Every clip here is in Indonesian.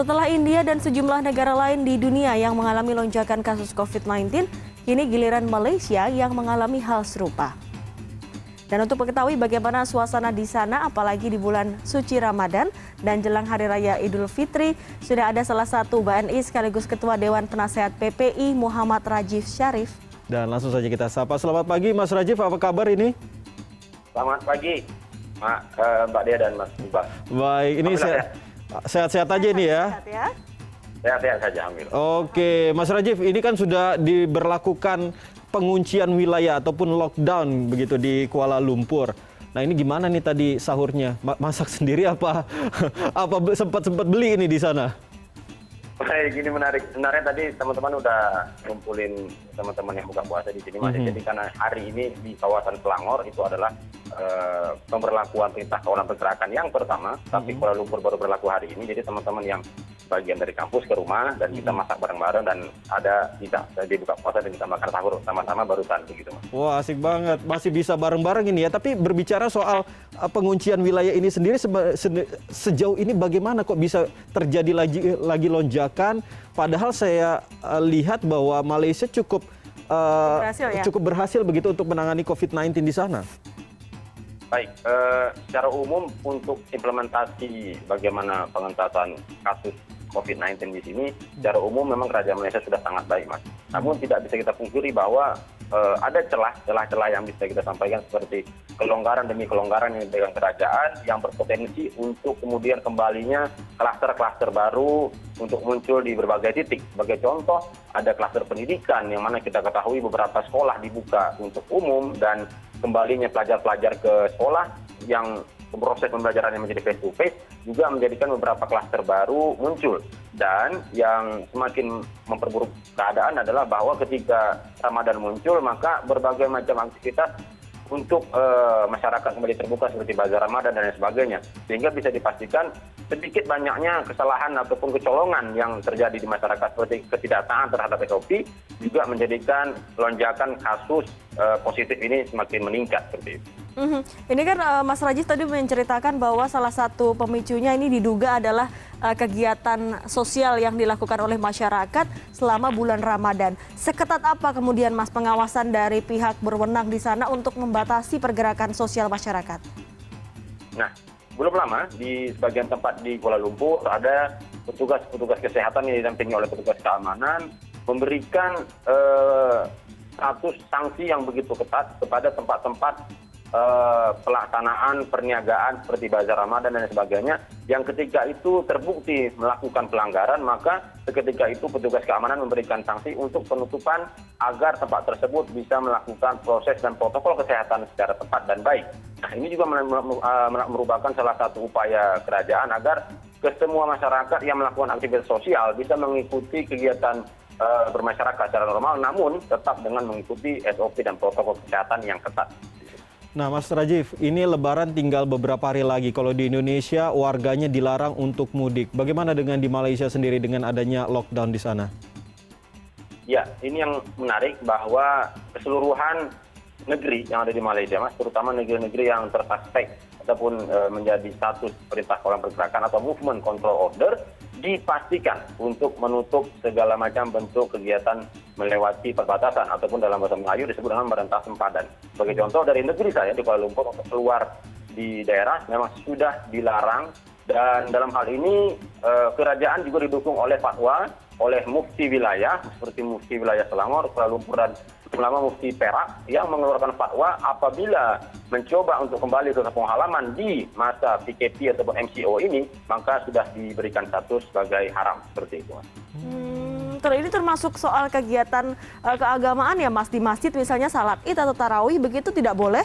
Setelah India dan sejumlah negara lain di dunia yang mengalami lonjakan kasus COVID-19, kini giliran Malaysia yang mengalami hal serupa. Dan untuk mengetahui bagaimana suasana di sana, apalagi di bulan suci Ramadan dan jelang Hari Raya Idul Fitri, sudah ada salah satu BNI sekaligus Ketua Dewan Penasehat PPI Muhammad Rajif Syarif. Dan langsung saja kita sapa. Selamat pagi Mas Rajif, apa kabar ini? Selamat pagi, Mbak Dea dan Mas Ubah. Baik, ini saya sehat-sehat aja ini ya. Sehat ya. Sehat-sehat saja, Amir. Oke, Mas Rajif, ini kan sudah diberlakukan penguncian wilayah ataupun lockdown begitu di Kuala Lumpur. Nah ini gimana nih tadi sahurnya? Masak sendiri apa apa sempat sempat beli ini di sana? Baik, gini menarik. Sebenarnya tadi teman-teman udah ngumpulin teman-teman yang buka puasa di sini, Mas. Mm -hmm. Jadi karena hari ini di kawasan Selangor itu adalah uh, pemberlakuan perintah kawalan pergerakan yang pertama, tapi Kuala Lumpur baru berlaku hari ini. Jadi teman-teman yang bagian dari kampus ke rumah dan kita masak bareng-bareng dan ada bisa di buka puasa dan kita makan sahur sama-sama barusan begitu mas. Wah asik banget masih bisa bareng-bareng ini ya. Tapi berbicara soal penguncian wilayah ini sendiri sejauh ini bagaimana kok bisa terjadi lagi lagi lonjakan? Padahal saya uh, lihat bahwa Malaysia cukup uh, berhasil, ya? cukup berhasil begitu untuk menangani COVID-19 di sana. Baik, uh, secara umum untuk implementasi bagaimana pengentasan kasus COVID-19 di sini, secara umum memang kerajaan Malaysia sudah sangat baik, Mas. Namun tidak bisa kita pungkiri bahwa uh, ada celah, celah-celah yang bisa kita sampaikan seperti kelonggaran demi kelonggaran yang dipegang kerajaan yang berpotensi untuk kemudian kembalinya klaster-klaster baru untuk muncul di berbagai titik. Sebagai contoh, ada klaster pendidikan yang mana kita ketahui beberapa sekolah dibuka untuk umum dan kembalinya pelajar-pelajar ke sekolah yang proses pembelajaran yang menjadi face to face juga menjadikan beberapa klaster baru muncul dan yang semakin memperburuk keadaan adalah bahwa ketika Ramadan muncul maka berbagai macam aktivitas untuk uh, masyarakat kembali terbuka seperti bazar Ramadan dan lain sebagainya sehingga bisa dipastikan sedikit banyaknya kesalahan ataupun kecolongan yang terjadi di masyarakat seperti ketidaktaatan terhadap SOP juga menjadikan lonjakan kasus uh, positif ini semakin meningkat seperti itu. -hmm. Ini kan uh, Mas Rajis tadi menceritakan bahwa salah satu pemicunya ini diduga adalah uh, kegiatan sosial yang dilakukan oleh masyarakat selama bulan Ramadan. Seketat apa kemudian Mas pengawasan dari pihak berwenang di sana untuk membatasi pergerakan sosial masyarakat? Nah, belum lama di sebagian tempat di Kuala Lumpur ada petugas-petugas kesehatan yang didampingi oleh petugas keamanan memberikan uh, status sanksi yang begitu ketat kepada tempat-tempat pelaksanaan perniagaan seperti bazar Ramadan dan sebagainya yang ketika itu terbukti melakukan pelanggaran maka seketika itu petugas keamanan memberikan sanksi untuk penutupan agar tempat tersebut bisa melakukan proses dan protokol kesehatan secara tepat dan baik. Nah, ini juga merupakan salah satu upaya kerajaan agar ke semua masyarakat yang melakukan aktivitas sosial bisa mengikuti kegiatan uh, bermasyarakat secara normal, namun tetap dengan mengikuti SOP dan protokol kesehatan yang ketat. Nah, Mas Rajif, ini Lebaran tinggal beberapa hari lagi. Kalau di Indonesia, warganya dilarang untuk mudik. Bagaimana dengan di Malaysia sendiri dengan adanya lockdown di sana? Ya, ini yang menarik bahwa keseluruhan negeri yang ada di Malaysia, Mas, terutama negeri-negeri yang tersuspek ataupun e, menjadi status perintah kawalan pergerakan atau movement control order dipastikan untuk menutup segala macam bentuk kegiatan melewati perbatasan ataupun dalam bahasa Melayu disebut dengan merentah sempadan. Sebagai contoh dari negeri saya di Kuala Lumpur untuk keluar di daerah memang sudah dilarang dan dalam hal ini e, kerajaan juga didukung oleh fatwa oleh mufti wilayah seperti mufti wilayah Selangor, Kuala Lumpur dan ulama mufti Perak yang mengeluarkan fatwa apabila mencoba untuk kembali ke kampung halaman di masa PKP ataupun MCO ini maka sudah diberikan status sebagai haram seperti itu. Hmm, ini termasuk soal kegiatan uh, keagamaan ya Mas di masjid misalnya salat id atau tarawih begitu tidak boleh?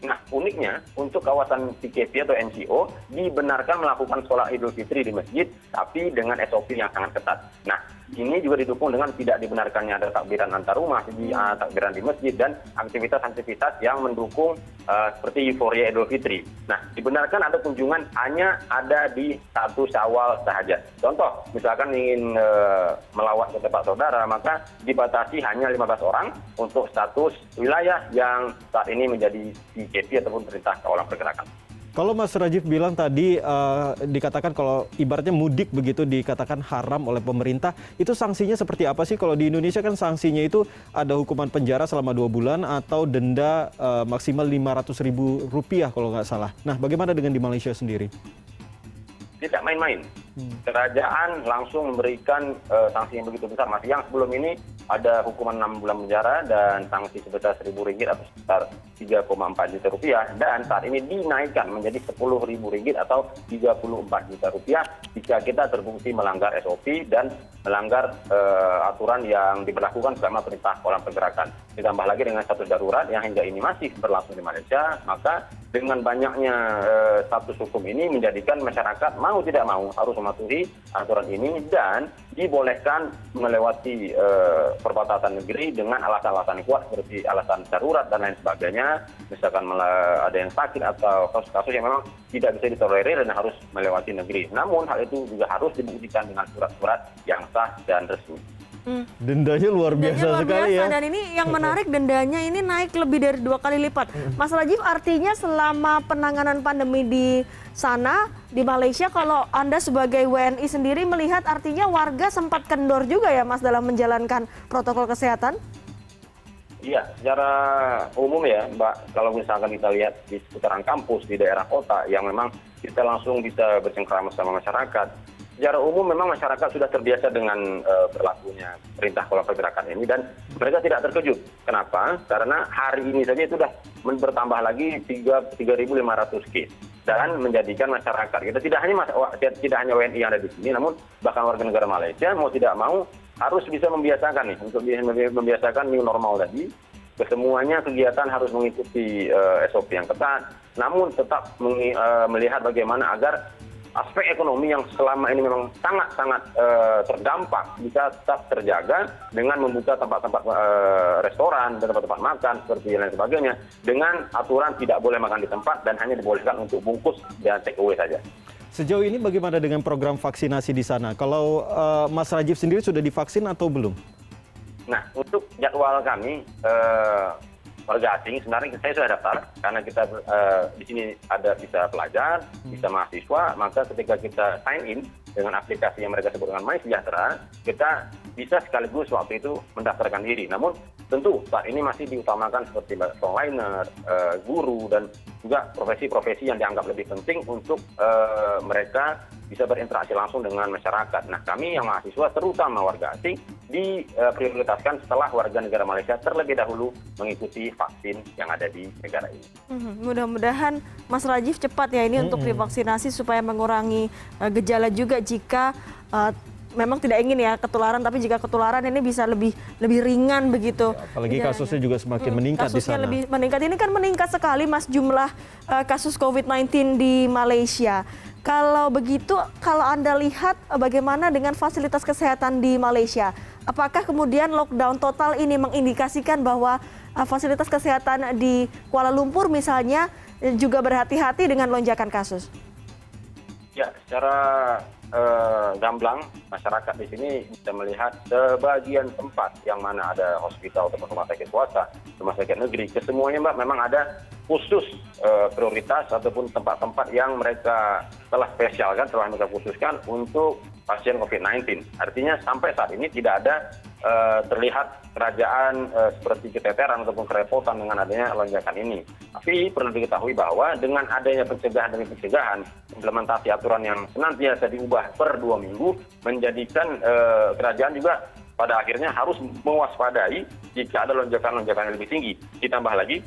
Nah, uniknya untuk kawasan PKP atau NCO dibenarkan melakukan sholat Idul Fitri di masjid, tapi dengan SOP yang sangat ketat. Nah, ini juga didukung dengan tidak dibenarkannya ada takbiran antar rumah, di, uh, takbiran di masjid dan aktivitas-aktivitas yang mendukung uh, seperti euforia Idul Fitri. Nah, dibenarkan ada kunjungan hanya ada di satu Syawal saja. Contoh, misalkan ingin uh, melawat ke tempat saudara, maka dibatasi hanya 15 orang untuk status wilayah yang saat ini menjadi PKP ataupun perintah kawalan pergerakan. Kalau Mas Rajif bilang tadi uh, dikatakan kalau ibaratnya mudik begitu dikatakan haram oleh pemerintah, itu sanksinya seperti apa sih? Kalau di Indonesia kan sanksinya itu ada hukuman penjara selama dua bulan atau denda uh, maksimal lima ratus ribu rupiah kalau nggak salah. Nah, bagaimana dengan di Malaysia sendiri? Tidak main-main. Hmm. Kerajaan langsung memberikan uh, sanksi yang begitu besar. Mas, yang sebelum ini ada hukuman enam bulan penjara dan sanksi sebesar seribu ringgit atau sekitar 3,4 juta rupiah. Dan saat ini dinaikkan menjadi 10 ribu ringgit atau 34 juta rupiah jika kita terbukti melanggar SOP dan melanggar uh, aturan yang diberlakukan selama perintah kolam pergerakan. Ditambah lagi dengan status darurat yang hingga ini masih berlangsung di Malaysia, maka dengan banyaknya uh, status hukum ini menjadikan masyarakat mau tidak mau harus mematuhi aturan ini dan dibolehkan melewati uh, perbatasan negeri dengan alasan-alasan kuat seperti alasan darurat dan lain sebagainya misalkan ada yang sakit atau kasus-kasus yang memang tidak bisa ditolerir dan harus melewati negeri namun hal itu juga harus dibuktikan dengan surat-surat yang sah dan resmi Hmm. Dendanya luar biasa dendanya luar sekali biasa. ya. Dan ini yang menarik dendanya ini naik lebih dari dua kali lipat. Mas Rajif artinya selama penanganan pandemi di sana di Malaysia kalau Anda sebagai WNI sendiri melihat artinya warga sempat kendor juga ya Mas dalam menjalankan protokol kesehatan? Iya, secara umum ya Mbak, kalau misalkan kita lihat di seputaran kampus, di daerah kota yang memang kita langsung bisa bercengkrama sama masyarakat, secara umum memang masyarakat sudah terbiasa dengan uh, berlakunya perintah pola pergerakan ini dan mereka tidak terkejut. Kenapa? Karena hari ini saja itu sudah bertambah lagi 3.500 case dan menjadikan masyarakat kita tidak hanya tidak hanya WNI yang ada di sini, namun bahkan warga negara Malaysia mau tidak mau harus bisa membiasakan nih untuk membiasakan new normal tadi kesemuanya kegiatan harus mengikuti uh, eh, SOP yang ketat, namun tetap uh, melihat bagaimana agar aspek ekonomi yang selama ini memang sangat sangat uh, terdampak bisa tetap terjaga dengan membuka tempat-tempat uh, restoran dan tempat-tempat makan seperti lain sebagainya dengan aturan tidak boleh makan di tempat dan hanya dibolehkan untuk bungkus dan take away saja. Sejauh ini bagaimana dengan program vaksinasi di sana? Kalau uh, Mas Rajif sendiri sudah divaksin atau belum? Nah, untuk jadwal kami uh, warga asing sebenarnya saya sudah daftar karena kita uh, di sini ada bisa pelajar, bisa mahasiswa, maka ketika kita sign in dengan aplikasi yang mereka sebut dengan My Sejahtera, kita bisa sekaligus waktu itu mendaftarkan diri. Namun tentu saat ini masih diutamakan seperti frontliner, uh, guru dan juga profesi-profesi yang dianggap lebih penting untuk uh, mereka bisa berinteraksi langsung dengan masyarakat. Nah, kami yang mahasiswa terutama warga asing diprioritaskan setelah warga negara Malaysia terlebih dahulu mengikuti vaksin yang ada di negara ini. Hmm, mudah-mudahan Mas Rajif cepat ya ini hmm. untuk divaksinasi supaya mengurangi uh, gejala juga jika uh, memang tidak ingin ya ketularan tapi jika ketularan ini bisa lebih lebih ringan begitu. Ya, apalagi kasusnya juga semakin hmm, meningkat kasusnya di sana. lebih meningkat. Ini kan meningkat sekali Mas jumlah uh, kasus COVID-19 di Malaysia. Kalau begitu, kalau Anda lihat uh, bagaimana dengan fasilitas kesehatan di Malaysia, apakah kemudian lockdown total ini mengindikasikan bahwa uh, fasilitas kesehatan di Kuala Lumpur misalnya juga berhati-hati dengan lonjakan kasus? Ya, secara gamblang masyarakat di sini bisa melihat sebagian tempat yang mana ada hospital atau rumah sakit swasta, rumah sakit negeri, kesemuanya mbak memang ada khusus uh, prioritas ataupun tempat-tempat yang mereka telah spesialkan, telah mereka khususkan untuk pasien COVID-19. Artinya sampai saat ini tidak ada terlihat kerajaan uh, seperti keteteran ataupun kerepotan dengan adanya lonjakan ini. Tapi perlu diketahui bahwa dengan adanya pencegahan demi pencegahan, implementasi aturan yang senantiasa diubah per dua minggu, menjadikan uh, kerajaan juga pada akhirnya harus mewaspadai jika ada lonjakan-lonjakan yang lebih tinggi. Ditambah lagi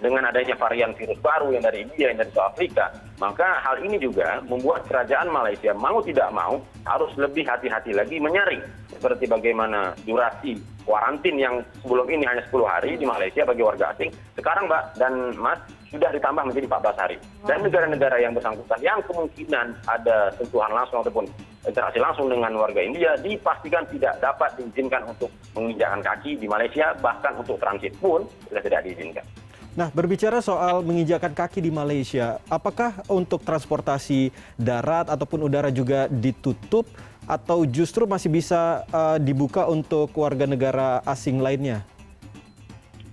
dengan adanya varian virus baru yang dari India, yang dari Afrika, maka hal ini juga membuat kerajaan Malaysia mau tidak mau harus lebih hati-hati lagi menyaring seperti bagaimana durasi kuarantin yang sebelum ini hanya 10 hari di Malaysia bagi warga asing, sekarang Mbak dan Mas sudah ditambah menjadi 14 hari. Dan negara-negara yang bersangkutan yang kemungkinan ada sentuhan langsung ataupun interaksi langsung dengan warga India dipastikan tidak dapat diizinkan untuk menginjakkan kaki di Malaysia, bahkan untuk transit pun sudah tidak diizinkan. Nah, berbicara soal menginjakan kaki di Malaysia, apakah untuk transportasi darat ataupun udara juga ditutup atau justru masih bisa uh, dibuka untuk warga negara asing lainnya?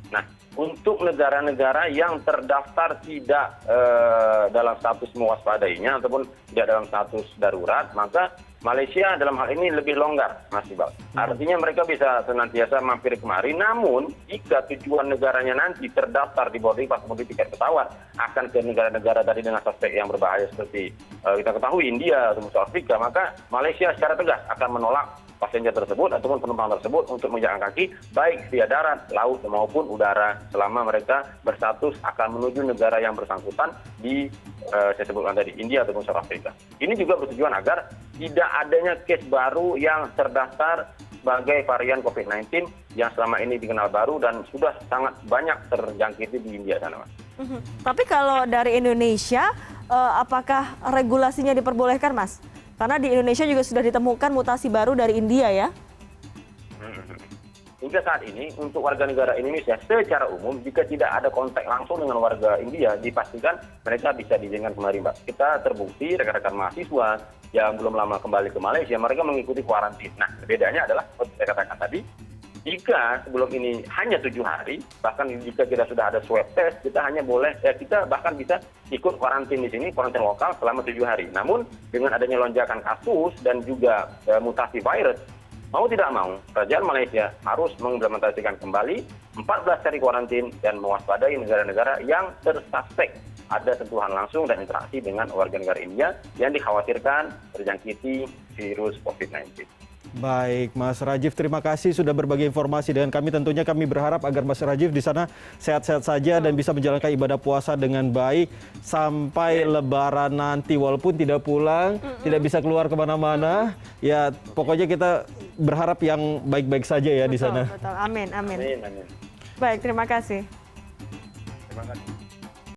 Nah, untuk negara-negara yang terdaftar tidak eh, dalam status mewaspadainya ataupun tidak dalam status darurat, maka Malaysia dalam hal ini lebih longgar, Mas Iqbal. Artinya mereka bisa senantiasa mampir kemari, namun jika tujuan negaranya nanti terdaftar di boarding pas kemudian tiket pesawat akan ke negara-negara tadi dengan suspek yang berbahaya seperti eh, kita ketahui India atau Afrika, maka Malaysia secara tegas akan menolak passenger tersebut ataupun penumpang tersebut untuk menjalan kaki baik via darat, laut maupun udara selama mereka berstatus akan menuju negara yang bersangkutan di eh, saya sebutkan tadi India ataupun South Africa. Ini juga bertujuan agar tidak adanya case baru yang terdaftar sebagai varian COVID-19 yang selama ini dikenal baru dan sudah sangat banyak terjangkiti di India sana, Mas. Mhm. Tapi kalau dari Indonesia, eh, apakah regulasinya diperbolehkan, Mas? Karena di Indonesia juga sudah ditemukan mutasi baru dari India ya. Hingga saat ini untuk warga negara Indonesia secara umum jika tidak ada kontak langsung dengan warga India dipastikan mereka bisa diizinkan kembali Mbak. Kita terbukti rekan-rekan mahasiswa yang belum lama kembali ke Malaysia mereka mengikuti kuarantin. Nah bedanya adalah seperti saya katakan tadi jika sebelum ini hanya tujuh hari bahkan jika kita sudah ada swab test kita hanya boleh ya kita bahkan bisa ikut kuarantin di sini kuarantin lokal selama tujuh hari. Namun dengan adanya lonjakan kasus dan juga eh, mutasi virus mau tidak mau, kerajaan Malaysia harus mengimplementasikan kembali 14 hari kuarantin dan mewaspadai negara-negara yang tersuspek ada sentuhan langsung dan interaksi dengan warga negara India yang dikhawatirkan terjangkiti virus COVID-19. Baik, Mas Rajiv, terima kasih sudah berbagi informasi dengan kami. Tentunya kami berharap agar Mas Rajiv di sana sehat-sehat saja dan bisa menjalankan ibadah puasa dengan baik sampai Lebaran nanti. Walaupun tidak pulang, tidak bisa keluar ke mana-mana, ya pokoknya kita berharap yang baik-baik saja ya di Betul, sana. Betul, amin, amin. Amin, amin. Baik, terima kasih.